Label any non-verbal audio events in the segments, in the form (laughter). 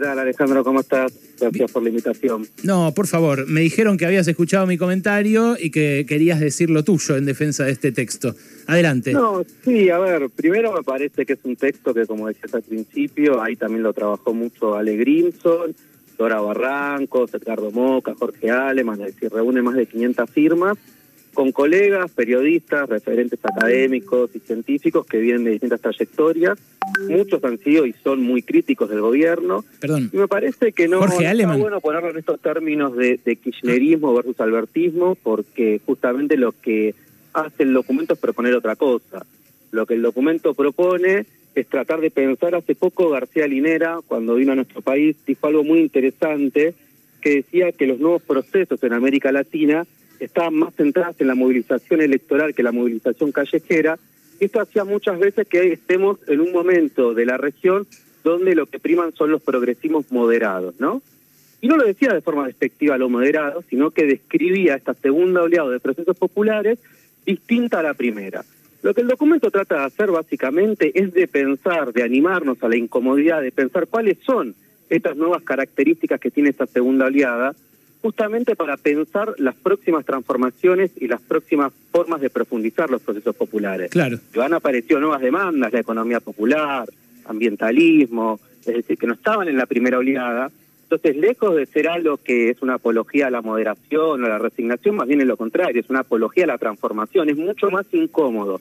Hola Alejandro, ¿cómo estás? Gracias por la invitación. No, por favor, me dijeron que habías escuchado mi comentario y que querías decir lo tuyo en defensa de este texto. Adelante. No, sí, a ver, primero me parece que es un texto que, como decías al principio, ahí también lo trabajó mucho Ale Grimson, Dora Barranco, Ricardo Moca, Jorge Aleman, es decir, reúne más de 500 firmas con colegas, periodistas, referentes académicos y científicos que vienen de distintas trayectorias. Muchos han sido y son muy críticos del gobierno. Perdón. Y me parece que no, Jorge está bueno ponerlo en estos términos de, de kirchnerismo versus albertismo, porque justamente lo que hace el documento es proponer otra cosa. Lo que el documento propone es tratar de pensar. Hace poco García Linera, cuando vino a nuestro país, dijo algo muy interesante, que decía que los nuevos procesos en América Latina estaban más centradas en la movilización electoral que la movilización callejera. Esto hacía muchas veces que estemos en un momento de la región donde lo que priman son los progresismos moderados, ¿no? Y no lo decía de forma despectiva lo moderado, sino que describía esta segunda oleada de procesos populares distinta a la primera. Lo que el documento trata de hacer básicamente es de pensar, de animarnos a la incomodidad, de pensar cuáles son estas nuevas características que tiene esta segunda oleada, justamente para pensar las próximas transformaciones y las próximas formas de profundizar los procesos populares. Claro. Que han aparecido nuevas demandas, la economía popular, ambientalismo, es decir, que no estaban en la primera oleada. Entonces, lejos de ser algo que es una apología a la moderación o a la resignación, más bien es lo contrario, es una apología a la transformación. Es mucho más incómodo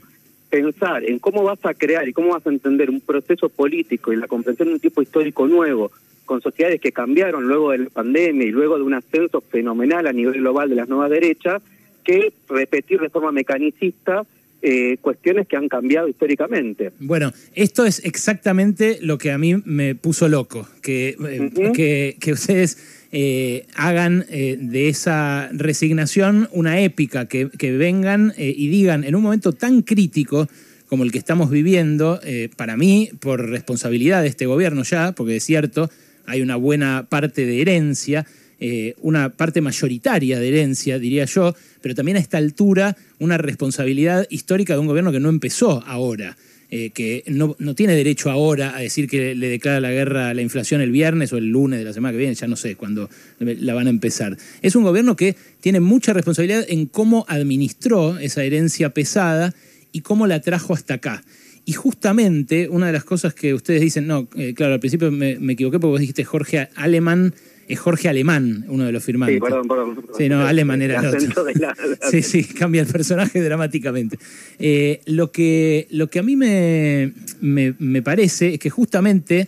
pensar en cómo vas a crear y cómo vas a entender un proceso político y la comprensión de un tipo histórico nuevo con sociedades que cambiaron luego de la pandemia y luego de un ascenso fenomenal a nivel global de las nuevas derechas, que repetir de forma mecanicista eh, cuestiones que han cambiado históricamente. Bueno, esto es exactamente lo que a mí me puso loco, que, eh, que, ustedes eh, hagan de esa resignación una épica, que, vengan y digan en un momento tan crítico como el que estamos viviendo, para mí, por responsabilidad de este gobierno ya, porque es cierto, hay una buena parte de herencia, eh, una parte mayoritaria de herencia, diría yo, pero también a esta altura una responsabilidad histórica de un gobierno que no empezó ahora. Eh, que no, no, tiene derecho ahora a decir que le declara la guerra a la inflación el viernes o el lunes de la semana que viene, ya no sé cuándo la van a empezar. Es un gobierno que tiene mucha responsabilidad en cómo administró esa herencia pesada y cómo la trajo hasta acá. Y justamente una de las cosas que ustedes dicen, no, eh, claro, al principio me, equivoqué porque vos dijiste Jorge Alemán, es Jorge Alemán, uno de los firmantes. Sí, perdón, perdón. Sí, no, Alemán era el otro. (laughs) sí, sí, cambia el personaje dramáticamente. Eh, lo, que, lo que a mí me, me, parece es que justamente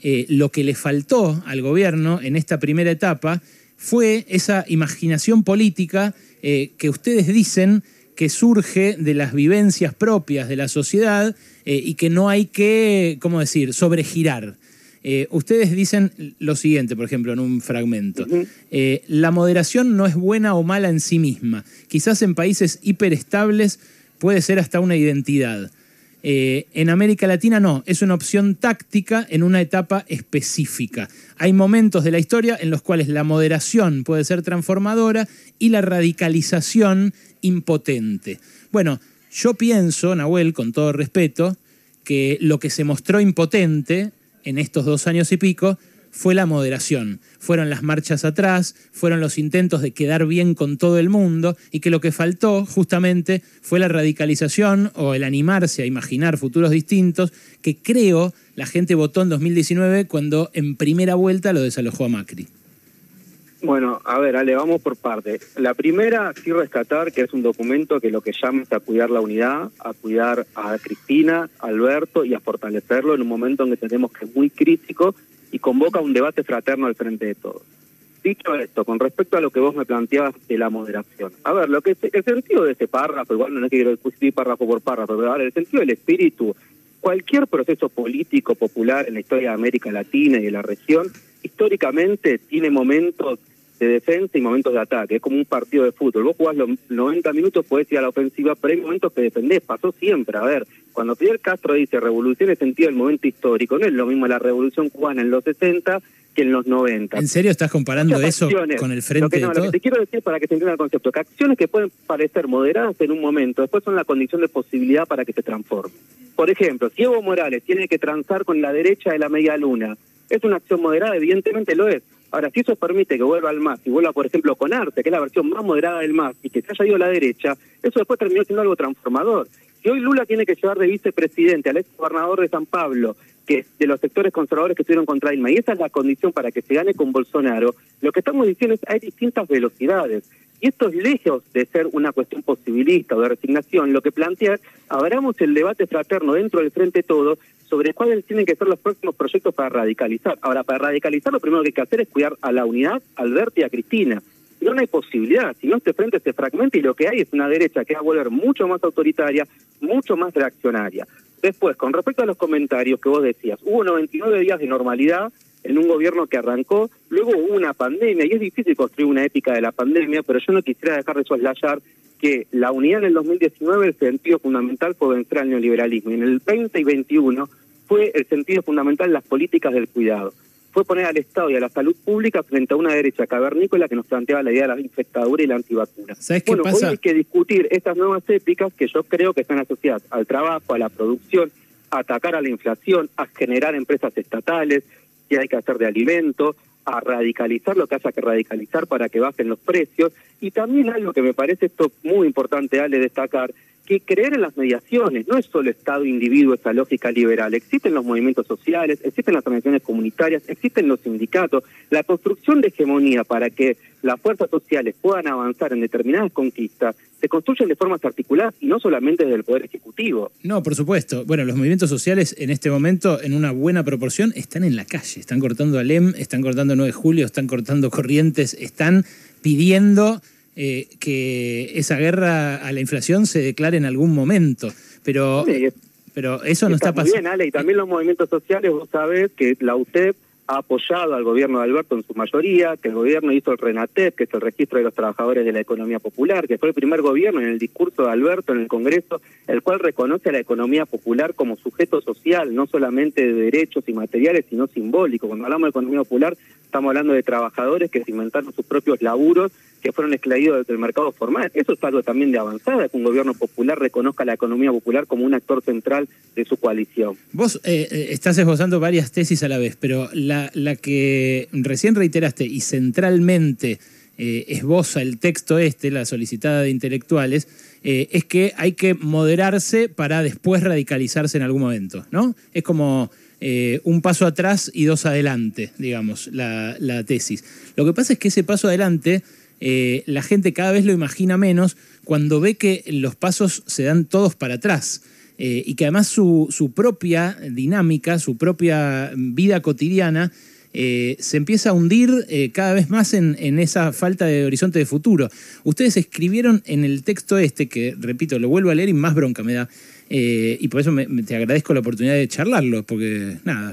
eh, lo que le faltó al gobierno en esta primera etapa fue esa imaginación política que ustedes dicen que surge de las vivencias propias de la sociedad eh, y que no hay que, ¿cómo decir?, sobregirar. Eh, ustedes dicen lo siguiente, por ejemplo, en un fragmento. Eh, la moderación no es buena o mala en sí misma. Quizás en países hiperestables puede ser hasta una identidad. en América Latina no, es una opción táctica en una etapa específica. Hay momentos de la historia en los cuales la moderación puede ser transformadora y la radicalización impotente. Bueno, yo pienso, Nahuel, con todo respeto, que lo que se mostró impotente en estos dos años y pico fue la moderación. Fueron las marchas atrás, fueron los intentos de quedar bien con todo el mundo y que lo que faltó justamente fue la radicalización o el animarse a imaginar futuros distintos que creo la gente votó en 2019 cuando en primera vuelta lo desalojó a Macri. Bueno, a ver, Ale, vamos por parte. La primera, sí rescatar que es un documento que lo que llama es a cuidar la unidad, a cuidar a Cristina, a Alberto y a fortalecerlo en un momento en que tenemos que es muy crítico y convoca un debate fraterno al frente de todos. Dicho esto, con respecto a lo que vos me planteabas de la moderación. A ver, lo que el sentido de este párrafo, igual no es que quiero discutir párrafo por párrafo, pero a ver, el sentido del espíritu, cualquier proceso político popular en la historia de América Latina y de la región, históricamente tiene momentos de defensa y momentos de ataque. Es como un partido de fútbol. Vos jugás los 90 minutos, podés ir a la ofensiva, pero hay momentos que defendés. Pasó siempre. A ver, cuando Fidel Castro dice revolución en sentido del momento histórico, no es lo mismo la revolución cubana en los 60 que en los 90. ¿En serio estás comparando eso con el frente no, Lo que te quiero decir para que se entienda el concepto, que acciones que pueden parecer moderadas en un momento, después son la condición de posibilidad para que se transforme. Por ejemplo, si Evo Morales tiene que transar con la derecha de la media luna ¿Es una acción moderada? Evidentemente lo es. Ahora, si eso permite que vuelva al MAS y vuelva, por ejemplo, con Arte, que es la versión más moderada del MAS, y que se haya ido a la derecha, eso después terminó siendo algo transformador. Si hoy Lula tiene que llevar de vicepresidente al ex gobernador de San Pablo, que de los sectores conservadores que estuvieron contra Dilma, y esa es la condición para que se gane con Bolsonaro, lo que estamos diciendo es que hay distintas velocidades. Y esto es lejos de ser una cuestión posibilista o de resignación, lo que plantea, abramos el debate fraterno dentro del Frente Todo sobre cuáles tienen que ser los próximos proyectos para radicalizar. Ahora, para radicalizar lo primero que hay que hacer es cuidar a la unidad, a Alberto y a Cristina. No, hay posibilidad, si no este frente se fragmenta y lo que hay es una derecha que va a volver mucho más autoritaria, mucho más reaccionaria. Después, con respecto a los comentarios que vos decías, hubo 99 días de normalidad en un gobierno que arrancó, luego hubo una pandemia, y es difícil construir una épica de la pandemia, pero yo no quisiera dejar de soslayar que la unidad en el 2019, el sentido fundamental fue vencer al neoliberalismo, y en el 20 y 21 fue el sentido fundamental las políticas del cuidado. Fue poner al Estado y a la salud pública frente a una derecha cavernícola que nos planteaba la idea de la infectadura y la antivacuna. ¿Sabes qué pasa? Hoy hay que discutir estas nuevas épicas que yo creo que están asociadas al trabajo, a la producción, a atacar a la inflación, a generar empresas estatales, que hay que hacer de alimento, a radicalizar lo que haya que radicalizar para que bajen los precios. Y también algo que me parece esto muy importante, Ale, destacar, que creer en las mediaciones no es solo Estado-individuo, esa lógica liberal. Existen los movimientos sociales, existen las organizaciones comunitarias, existen los sindicatos. La construcción de hegemonía para que las fuerzas sociales puedan avanzar en determinadas conquistas se construyen de formas articuladas y no solamente desde el Poder Ejecutivo. No, por supuesto. Bueno, los movimientos sociales en este momento, en una buena proporción, están en la calle. Están cortando Alem, están cortando 9 de julio, están cortando Corrientes, están pidiendo eh, que esa guerra a la inflación se declare en algún momento. Pero, pero eso no está, pasando. Bien, Ale, y también los movimientos sociales, vos sabés que la UTEP ha apoyado al gobierno de Alberto en su mayoría, que el gobierno hizo el RENATEP, que es el registro de los trabajadores de la economía popular, que fue el primer gobierno en el discurso de Alberto en el Congreso, el cual reconoce a la economía popular como sujeto social, no solamente de derechos y materiales, sino simbólico. Cuando hablamos de economía popular, estamos hablando de trabajadores que se inventaron sus propios laburos, que fueron extraídos del mercado formal. Eso es algo también de avanzada, que un gobierno popular reconozca la economía popular como un actor central de su coalición. Vos eh, eh, estás esbozando varias tesis a la vez, pero la la, que recién reiteraste y centralmente eh, esboza el texto este, la solicitada de intelectuales, es que hay que moderarse para después radicalizarse en algún momento, ¿no? Es como un paso atrás y dos adelante, digamos, la, tesis. Lo que pasa es que ese paso adelante la gente cada vez lo imagina menos cuando ve que los pasos se dan todos para atrás. Eh, y que además su, su, propia dinámica, su propia vida cotidiana, eh, se empieza a hundir eh, cada vez más en, en, esa falta de horizonte de futuro. Ustedes escribieron en el texto este, que repito, lo vuelvo a leer y más bronca me da, y por eso te agradezco la oportunidad de charlarlo, porque nada,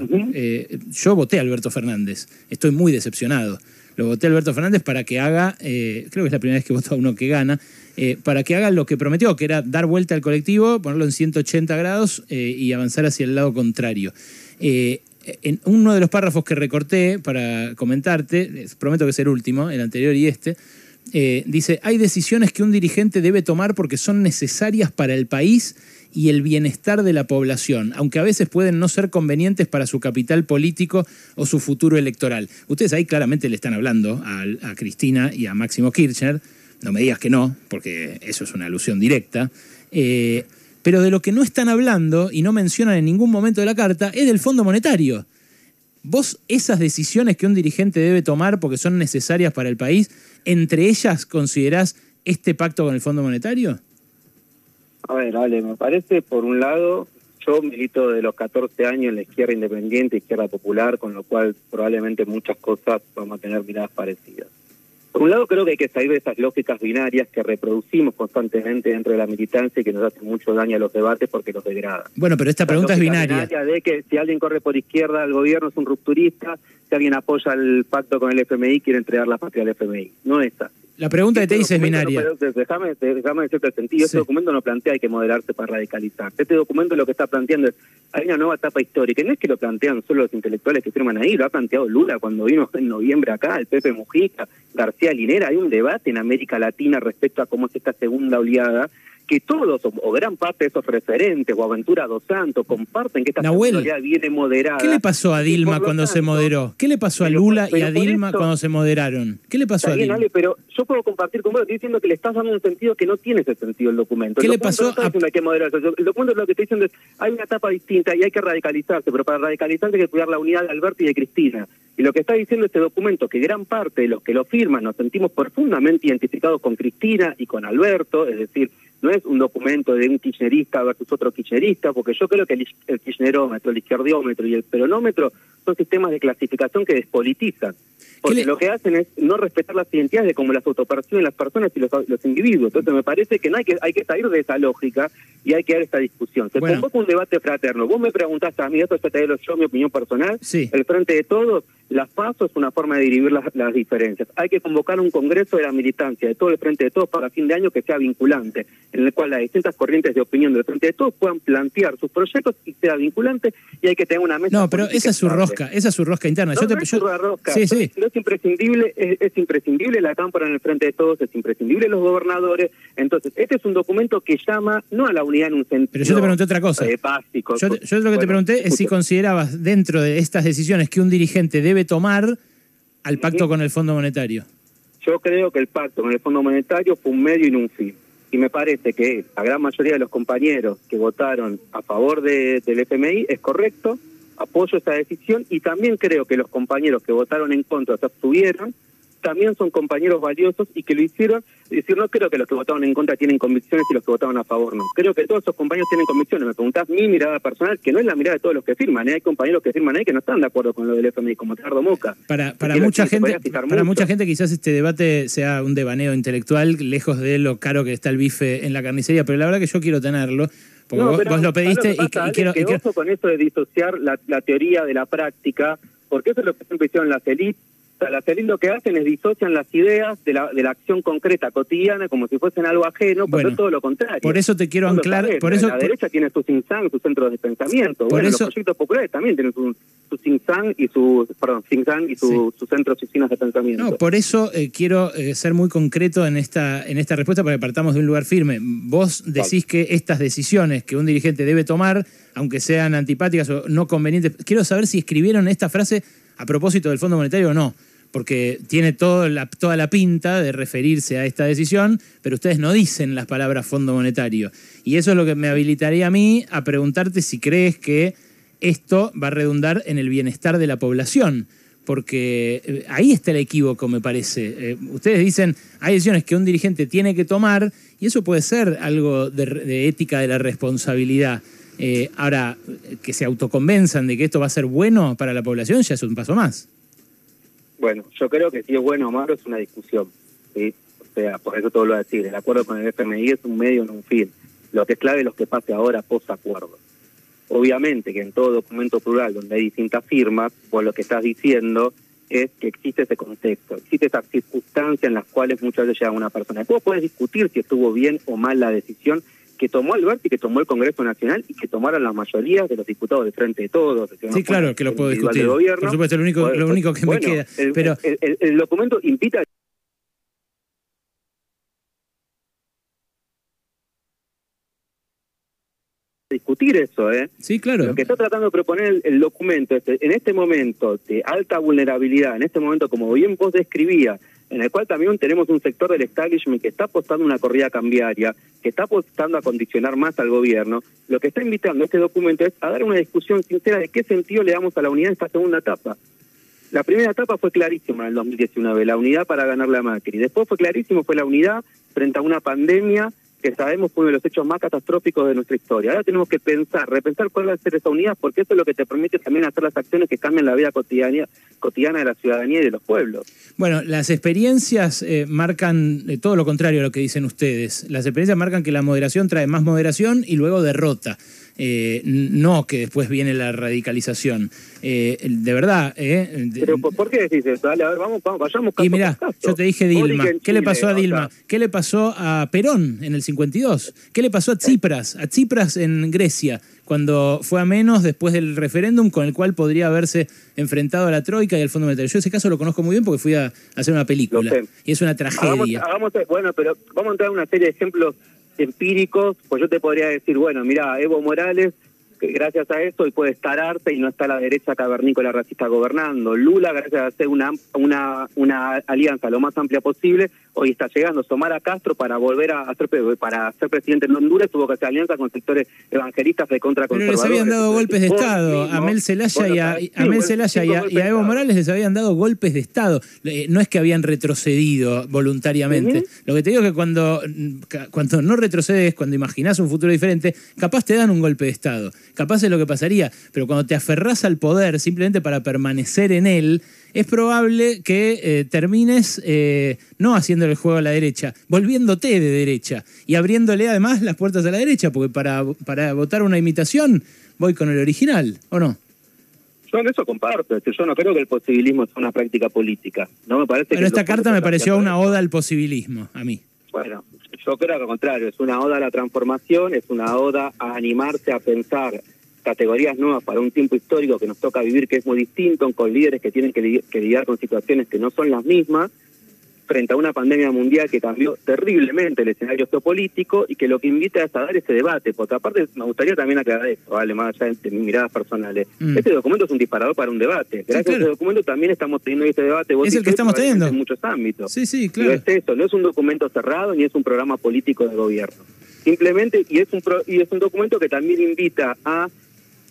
yo voté a Alberto Fernández, estoy muy decepcionado. Lo voté Alberto Fernández para que haga, creo que es la primera vez que (laughs) voto a uno que gana, eh, para que haga lo que prometió, que era dar vuelta al colectivo, ponerlo en 180 grados eh, y avanzar hacia el lado contrario. Eh, en uno de los párrafos que recorté para comentarte, prometo que es el último, el anterior y este, dice, hay decisiones que un dirigente debe tomar porque son necesarias para el país y el bienestar de la población, aunque a veces pueden no ser convenientes para su capital político o su futuro electoral. Ustedes ahí claramente le están hablando a, Cristina y a Máximo Kirchner, no me digas que no, porque eso es una alusión directa. Eh, pero de lo que no están hablando y no mencionan en ningún momento de la carta es del Fondo Monetario. ¿Vos esas decisiones que un dirigente debe tomar porque son necesarias para el país, entre ellas considerás este pacto con el Fondo Monetario? A ver, Ale, me parece, por un lado, yo milito de los 14 años en la izquierda independiente, izquierda popular, con lo cual probablemente muchas cosas vamos a tener miradas parecidas. Por un lado, creo que hay que salir de esas lógicas binarias que reproducimos constantemente dentro de la militancia y que nos hacen mucho daño a los debates porque los degrada. Bueno, pero esta pregunta es binaria. De que si alguien corre por izquierda, el gobierno es un rupturista, si alguien apoya el pacto con el FMI, quiere entregar la patria al FMI. No es así. La pregunta de te dice es binaria. déjame, déjame decirte el sentido. Este documento no plantea hay que moderarse para radicalizar. Este documento lo que está planteando es hay una nueva etapa histórica. Y no es que lo plantean solo los intelectuales que firman ahí, lo ha planteado Lula cuando vino en noviembre acá, el Pepe Mujica, García Linera. Hay un debate en América Latina respecto a cómo es esta segunda oleada que todos o gran parte de esos referentes o Aventura dos Santos comparten que esta Nahuel, viene moderada. ¿Qué le pasó a Dilma cuando se moderó? ¿Qué le pasó a Lula y a Dilma cuando se moderaron? ¿Qué le pasó a Dilma? pero yo puedo compartir con vos, estoy diciendo que le estás dando un sentido que no tiene ese sentido el documento. ¿Qué le pasó a... que. El documento lo que diciendo es, hay una etapa distinta y hay que radicalizarse, pero para radicalizarse hay que cuidar la unidad de Alberto y de Cristina. Y lo que está diciendo este documento, que gran parte de los que lo firman nos sentimos profundamente identificados con Cristina y con Alberto, es decir, no es un documento de un kirchnerista versus otro kirchnerista, porque yo creo que el, kirchnerómetro, el izquierdiómetro y el peronómetro son sistemas de clasificación que despolitizan. Porque lo que hacen es no respetar las identidades de cómo las autoperciben las personas y los, individuos. Entonces me parece que no hay que hay que salir de esa lógica y hay que dar esta discusión. Se convoca un debate fraterno. Vos me preguntaste a mí, esto ya te doy yo mi opinión personal. El frente de todos las PASO es una forma de dirimir las, diferencias. Hay que convocar un congreso de la militancia de todo el Frente de Todos para fin de año que sea vinculante, en el cual las distintas corrientes de opinión del Frente de Todos puedan plantear sus proyectos y sea vinculante y hay que tener una mesa. No, pero esa es su rosca, esa es su rosca interna. No, yo te, es su rosca. Sí, sí. es imprescindible, es, imprescindible la Cámara en el Frente de Todos, es imprescindible los gobernadores. Entonces, este es un documento que llama no a la unidad en un sentido. Pero yo te pregunté otra cosa. Eh, yo, lo que te pregunté es si considerabas dentro de estas decisiones que un dirigente debe tomar al pacto con el Fondo Monetario? Yo creo que el pacto con el Fondo Monetario fue un medio y no un fin. Y me parece que la gran mayoría de los compañeros que votaron a favor de, del FMI es correcto, apoyo esa decisión y también creo que los compañeros que votaron en contra se abstuvieron también son compañeros valiosos y que lo hicieron. Es decir, no creo que los que votaron en contra tienen convicciones y los que votaron a favor no. Creo que todos esos compañeros tienen convicciones. Me preguntás mi mirada personal, que no es la mirada de todos los que firman. ¿eh? Hay compañeros que firman ahí que no están de acuerdo con lo del FMI, como Ricardo Moca. Para, para mucha gente, para mucha gente quizás este debate sea un devaneo intelectual, lejos de lo caro que está el bife en la carnicería, pero la verdad que yo quiero tenerlo. Porque vos, lo pediste y, quiero... Que con eso de disociar la, la teoría de la práctica, porque eso es lo que siempre hicieron las élites la CELIN lo que hacen es disocian las ideas de la, de la acción concreta cotidiana como si fuesen algo ajeno, pero es todo lo contrario. Por eso te quiero anclar. Por eso, la derecha tiene su Sinsan, sus centros de pensamiento. Por bueno, eso, los proyectos populares también tienen su, su y su, perdón, y su, sus centros y oficinas de pensamiento. No, por eso eh, quiero eh, ser muy concreto en esta, en esta respuesta para que partamos de un lugar firme. Vos decís que estas decisiones que un dirigente debe tomar, aunque sean antipáticas o no convenientes, quiero saber si escribieron esta frase a propósito del Fondo Monetario o no porque tiene toda la, pinta de referirse a esta decisión, pero ustedes no dicen las palabras Fondo Monetario. Y eso es lo que me habilitaría a mí a preguntarte si crees que esto va a redundar en el bienestar de la población, porque eh, ahí está el equívoco, me parece. Eh, ustedes dicen, hay decisiones que un dirigente tiene que tomar, y eso puede ser algo de, ética de la responsabilidad. Eh, ahora, que se autoconvenzan de que esto va a ser bueno para la población ya es un paso más. Bueno, yo creo que si es bueno o malo es una discusión, ¿sí? O sea, por eso todo lo voy a decir, el acuerdo con el FMI es un medio, no un fin. Lo que es clave es lo que pase ahora post-acuerdo. Obviamente que en todo documento plural donde hay distintas firmas, pues lo que estás diciendo es que existe ese contexto, existe esa circunstancia en las cuales muchas veces llega una persona. Después puedes discutir si estuvo bien o mal la decisión que tomó Alberto y que tomó el Congreso Nacional y que tomaron la mayoría de los diputados de Frente de Todos. Sí, claro, que lo puedo discutir. Por supuesto, lo único, lo único que me queda. El, pero... el, documento invita discutir eso, ¿eh? Sí, claro. Lo que está tratando de proponer el, documento en este momento de alta vulnerabilidad, en este momento, como bien vos describías, en el cual también tenemos un sector del establishment que está apostando una corrida cambiaria, que está apostando a condicionar más al gobierno, lo que está invitando este documento es a dar una discusión sincera de qué sentido le damos a la unidad en esta segunda etapa. La primera etapa fue clarísima en el 2019, la unidad para ganar la Macri. Después fue clarísimo, fue la unidad frente a una pandemia que sabemos fue uno de los hechos más catastróficos de nuestra historia. Ahora tenemos que pensar, repensar cuál va a ser esa unidad, porque eso es lo que te permite también hacer las acciones que cambian la vida cotidiana, cotidiana de la ciudadanía y de los pueblos. Bueno, las experiencias eh, marcan eh, todo lo contrario a lo que dicen ustedes. Las experiencias marcan que la moderación trae más moderación y luego derrota. Eh, no que después viene la radicalización. Eh, de verdad. Eh, Pero ¿por qué decís eso? Dale, a ver, vamos, vamos vayamos Y mirá, yo te dije Dilma. ¿Qué le pasó a Dilma? ¿Qué le pasó a Perón en el 52? ¿Qué le pasó a Tsipras? A Tsipras en Grecia, cuando fue a menos después del referéndum con el cual podría haberse enfrentado a la Troika y al Fondo Monetario. Yo ese caso lo conozco muy bien porque fui a hacer una película. Y es una tragedia. bueno, pero vamos a entrar en una serie de ejemplos empíricos, pues yo te podría decir, bueno, mira, Evo Morales gracias a eso hoy puede estar Arte y no está la derecha cavernícola racista gobernando. Lula, gracias a hacer una, una, una alianza lo más amplia posible, hoy está llegando. Somara Castro para volver a ser, para ser presidente en Honduras tuvo que hacer alianza con sectores evangelistas de contra Pero les habían dado golpes de Estado. a Mel Zelaya y a, y a, Evo Morales les habían dado golpes de Estado. No es que habían retrocedido voluntariamente. Lo que te digo es que cuando, cuando no retrocedes, cuando imaginas un futuro diferente, capaz te dan un golpe de Estado capaz es lo que pasaría, pero cuando te aferras al poder simplemente para permanecer en él, es probable que eh, termines eh, no haciendo el juego a la derecha, volviéndote de derecha y abriéndole además las puertas a la derecha, porque para, para votar una imitación voy con el original, ¿o no? Yo en eso comparto, yo no creo que el posibilismo sea una práctica política. No me parece Pero esta carta me pareció una oda al posibilismo, a mí. Bueno, yo creo que al contrario, es una oda a la transformación, es una oda a animarse a pensar categorías nuevas para un tiempo histórico que nos toca vivir que es muy distinto, con líderes que tienen que, que lidiar con situaciones que no son las mismas, frente a una pandemia mundial que cambió terriblemente el escenario geopolítico y que lo que invita es a dar ese debate. Por otra parte, me gustaría también aclarar esto, vale, más allá de mis miradas personales. Mm. Este documento es un disparador para un debate. Gracias a este documento también estamos teniendo este debate. es el que estamos teniendo. En muchos ámbitos. Sí, sí, claro. es eso, no es un documento cerrado ni es un programa político de gobierno. Simplemente, y es un, y es un documento que también invita a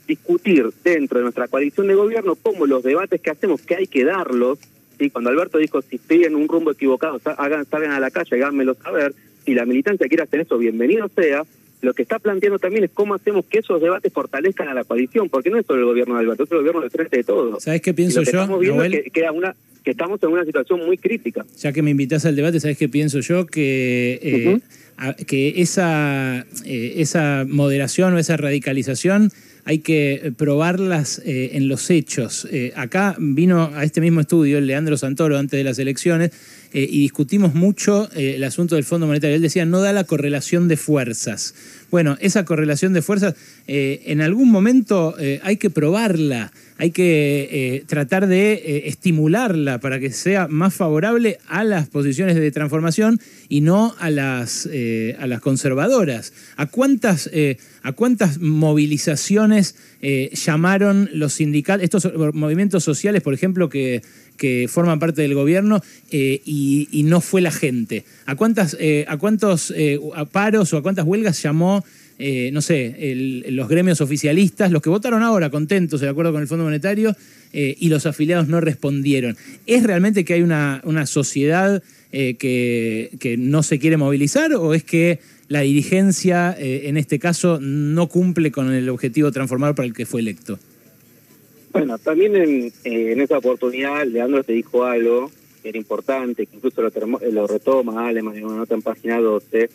discutir dentro de nuestra coalición de gobierno cómo los debates que hacemos, que hay que darlos, ¿sí? Cuando Alberto dijo, si estoy en un rumbo equivocado, hagan, salgan a la calle, háganmelo saber. Si la militancia quiere hacer eso, bienvenido sea. Lo que está planteando también es cómo hacemos que esos debates fortalezcan a la coalición, porque no es solo el gobierno de Alberto, es el gobierno de frente de todos. ¿Sabes qué pienso yo? Estamos viendo que, una, que estamos en una situación muy crítica. Ya que me invitas al debate, ¿sabes qué pienso yo? Que, eh, que esa, eh, esa moderación o esa radicalización hay que probarlas eh, en los hechos. Eh, acá vino a este mismo estudio Leandro Santoro antes de las elecciones eh, y discutimos mucho el asunto del Fondo Monetario. Él decía, no da la correlación de fuerzas. Bueno, esa correlación de fuerzas, en algún momento hay que probarla, hay que tratar de estimularla para que sea más favorable a las posiciones de transformación y no a las, a las conservadoras. ¿A cuántas, a cuántas movilizaciones eh, llamaron los sindicatos, estos movimientos sociales, por ejemplo, que, que forman parte del gobierno eh, y, no fue la gente? ¿A, cuántas, eh, a cuántos paros o a cuántas huelgas llamó, no sé, los gremios oficialistas, los que votaron ahora contentos, de acuerdo con el Fondo Monetario, y los afiliados no respondieron? ¿Es realmente que hay una, una sociedad que, que no se quiere movilizar o es que la dirigencia, eh, en este caso, no cumple con el objetivo transformar para el que fue electo. Bueno, también en, eh, en esa oportunidad Leandro te dijo algo que era importante, que incluso lo, lo retoma Aleman en una nota en página 12,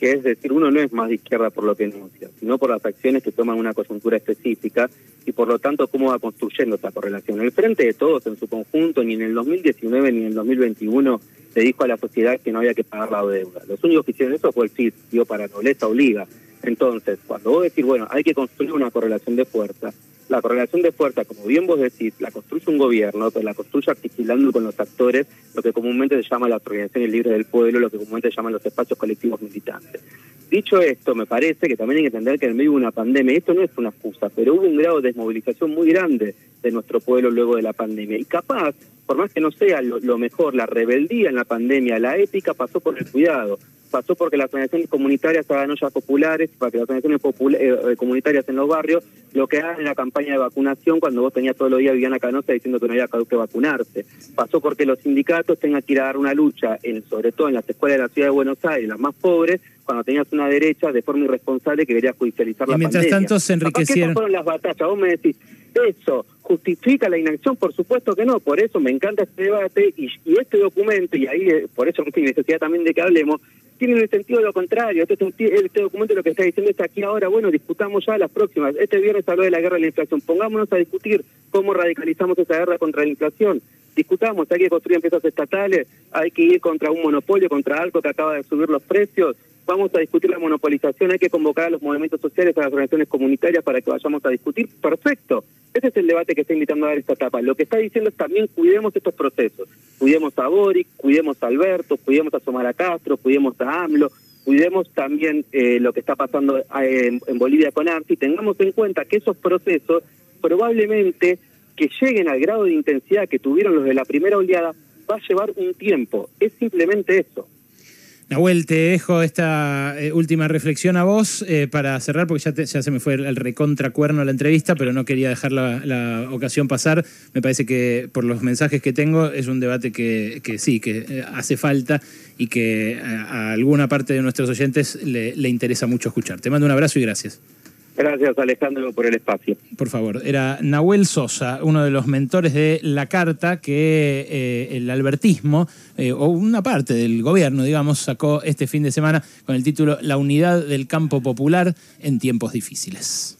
que es decir, uno no es más de izquierda por lo que enuncia, sino por las acciones que toman una coyuntura específica y por lo tanto cómo va construyendo esta correlación. El frente de todos en su conjunto, ni en el 2019 ni en el 2021 se dijo a la sociedad que no había que pagar la deuda. Los únicos que hicieron eso fue el CID, dio para nobleza obliga. Entonces, cuando vos decís, bueno, hay que construir una correlación de fuerza, la correlación de fuerza, como bien vos decís, la construye un gobierno, pero la construye articulando con los actores, lo que comúnmente se llama las organizaciones libres del pueblo, lo que comúnmente se llaman los espacios colectivos militantes. Dicho esto, me parece que también hay que entender que en medio de una pandemia, esto no es una excusa, pero hubo un grado de desmovilización muy grande de nuestro pueblo luego de la pandemia. Y capaz, por más que no sea lo, mejor, la rebeldía en la pandemia, la ética pasó por el cuidado, pasó porque las organizaciones comunitarias hagan ollas populares, para que las organizaciones eh, comunitarias en los barrios lo que hagan en la campaña de vacunación cuando vos tenías todos los días Viviana Canosa diciendo que no había que vacunarse. Pasó porque los sindicatos tengan que ir a dar una lucha, en, sobre todo en las escuelas de la ciudad de Buenos Aires, las más pobres, cuando tenías una derecha de forma irresponsable que quería judicializar y la mientras tanto se enriquecieron. ¿Qué fueron las batallas? Vos me decís, eso justifica la inacción, por supuesto que no, por eso me encanta este debate y, este documento, y ahí eh, por eso mi necesidad también de que hablemos, tiene el sentido lo contrario. Este, este, documento lo que está diciendo es aquí ahora, bueno, discutamos ya las próximas. Este viernes habló de la guerra de la inflación. Pongámonos a discutir cómo radicalizamos esa guerra contra la inflación. Discutamos, hay que construir empresas estatales, hay que ir contra un monopolio, contra algo que acaba de subir los precios, vamos a discutir la monopolización, hay que convocar a los movimientos sociales, a las organizaciones comunitarias para que vayamos a discutir. Perfecto. Ese es el debate que está invitando a dar esta etapa. Lo que está diciendo es también cuidemos estos procesos. Cuidemos a Boric, cuidemos a Alberto, cuidemos a Somara Castro, cuidemos a AMLO, cuidemos también eh, lo que está pasando eh, en, Bolivia con ARSI, tengamos en cuenta que esos procesos probablemente que lleguen al grado de intensidad que tuvieron los de la primera oleada va a llevar un tiempo, es simplemente eso. Nahuel, te dejo esta eh, última reflexión a vos eh, para cerrar, porque ya, se me fue el, recontracuerno a la entrevista, pero no quería dejar la, ocasión pasar. Me parece que por los mensajes que tengo es un debate que, sí, que eh, hace falta y que a, alguna parte de nuestros oyentes le interesa mucho escuchar. Te mando un abrazo y gracias. Gracias Alejandro por el espacio. Por favor, era Nahuel Sosa, uno de los mentores de la carta que eh, el albertismo, eh, o una parte del gobierno, digamos, sacó este fin de semana con el título La unidad del campo popular en tiempos difíciles.